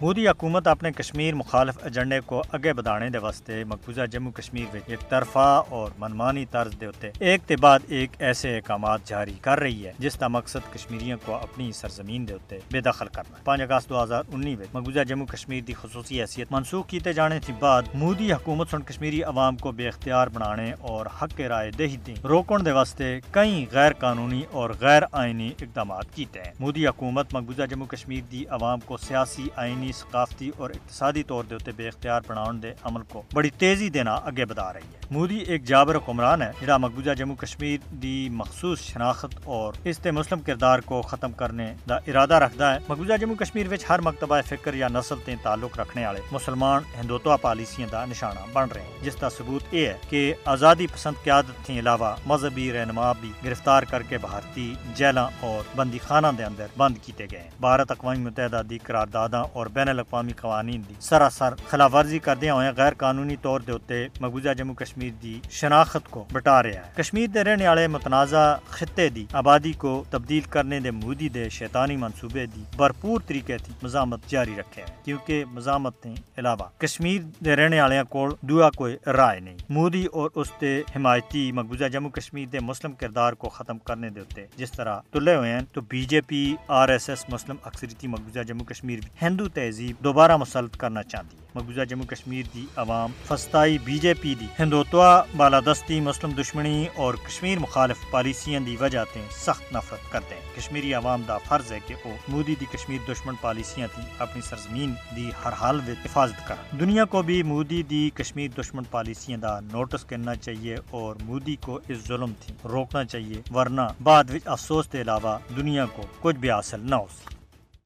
مودی حکومت اپنے کشمیر مخالف ایجنڈے کو اگے بڑھانے دے واسطے مقبوضہ جموں کشمیر وچ ایک طرفہ اور منمانی طرز دے ہوتے ایک تے بعد ایک ایسے احکامات جاری کر رہی ہے جس کا مقصد کشمیریوں کو اپنی سرزمین دے ہوتے بے دخل کرنا پانچ اگست دو ہزار انی وچ مقبوضہ جموں کشمیر دی خصوصی حیثیت منسوخ کیتے جانے تھی بعد مودی حکومت سن کشمیری عوام کو بے اختیار بنانے اور حق رائے دہی دی روکن دے واسطے کئی غیر قانونی اور غیر آئینی اقدامات کیتے ہیں۔ مودی حکومت مقبوضہ جموں کشمیر دی عوام کو سیاسی آئینی ثقافتی اور اقتصادی طور دے ہوتے بے اختیار بناؤن دے عمل کو بڑی تیزی دینا اگے بڑھا رہی ہے۔ مودی ایک جابر حکمران ہے، جڑا مقبوضہ جموں کشمیر دی مخصوص شناخت اور اس تے مسلم کردار کو ختم کرنے دا ارادہ رکھدا ہے۔ مقبوضہ جموں کشمیر وچ ہر مکتبہ فکر یا نسل تے تعلق رکھنے والے مسلمان ہندوتوا پالیسیاں دا نشانہ بن رہے ہیں، جس دا ثبوت یہ ہے کہ آزادی پسند قیادت تھی علاوہ مذہبی رہنما بھی گرفتار کر کے بھارتی جیلاں اور بندی خانہ دے اندر بند کیتے گئے ہیں۔ بھارت اقوام متحدہ دی قرارداداں اور بین الاقوامی قوانین دی۔ سراسر خلاف ورزی کردے ہوئے غیر قانونی طور دے ہوتے مقبوضہ جموں کشمیر دی شناخت کو بٹا رہا ہے۔ کشمیر دے رہنے والے متنازع خطے دی آبادی کو تبدیل کرنے دے مودی دے شیطانی منصوبے دی بھرپور طریقے تھی مزامت جاری رکھے ہیں۔ کیونکہ مزامت تے علاوہ کشمیر دے رہنے والے کول دعا کوئی رائے نہیں۔ مودی اور اس تے حمایتی مقبوضہ جموں کشمیر دے مسلم کردار کو ختم کرنے دے ہوتے جس طرح تلے ہوئے ہیں تو B J P, R S S, مسلم اکثریتی مقبوضہ جموں کشمیر، ہندو تے تہذیب دوبارہ مسلط کرنا چاہتی ہے۔ مقبوضہ جموں کشمیر دی عوام فستائی بی جے پی دی ہندوتوا بالادستی مسلم دشمنی اور کشمیر مخالف پالیسیاں دی وجہ تے سخت نفرت کرتے ہیں۔ کشمیری عوام دا فرض ہے کہ وہ مودی دی کشمیر دشمن پالیسیاں تھی اپنی سرزمین دی ہر حال وچ حفاظت کرن۔ دنیا کو بھی مودی دی کشمیر دشمن پالیسیاں دا نوٹس کرنا چاہیے اور مودی کو اس ظلم تھی روکنا چاہیے، ورنہ بعد وچ افسوس کے علاوہ دنیا کو کچھ بھی حاصل نہ ہو سکے۔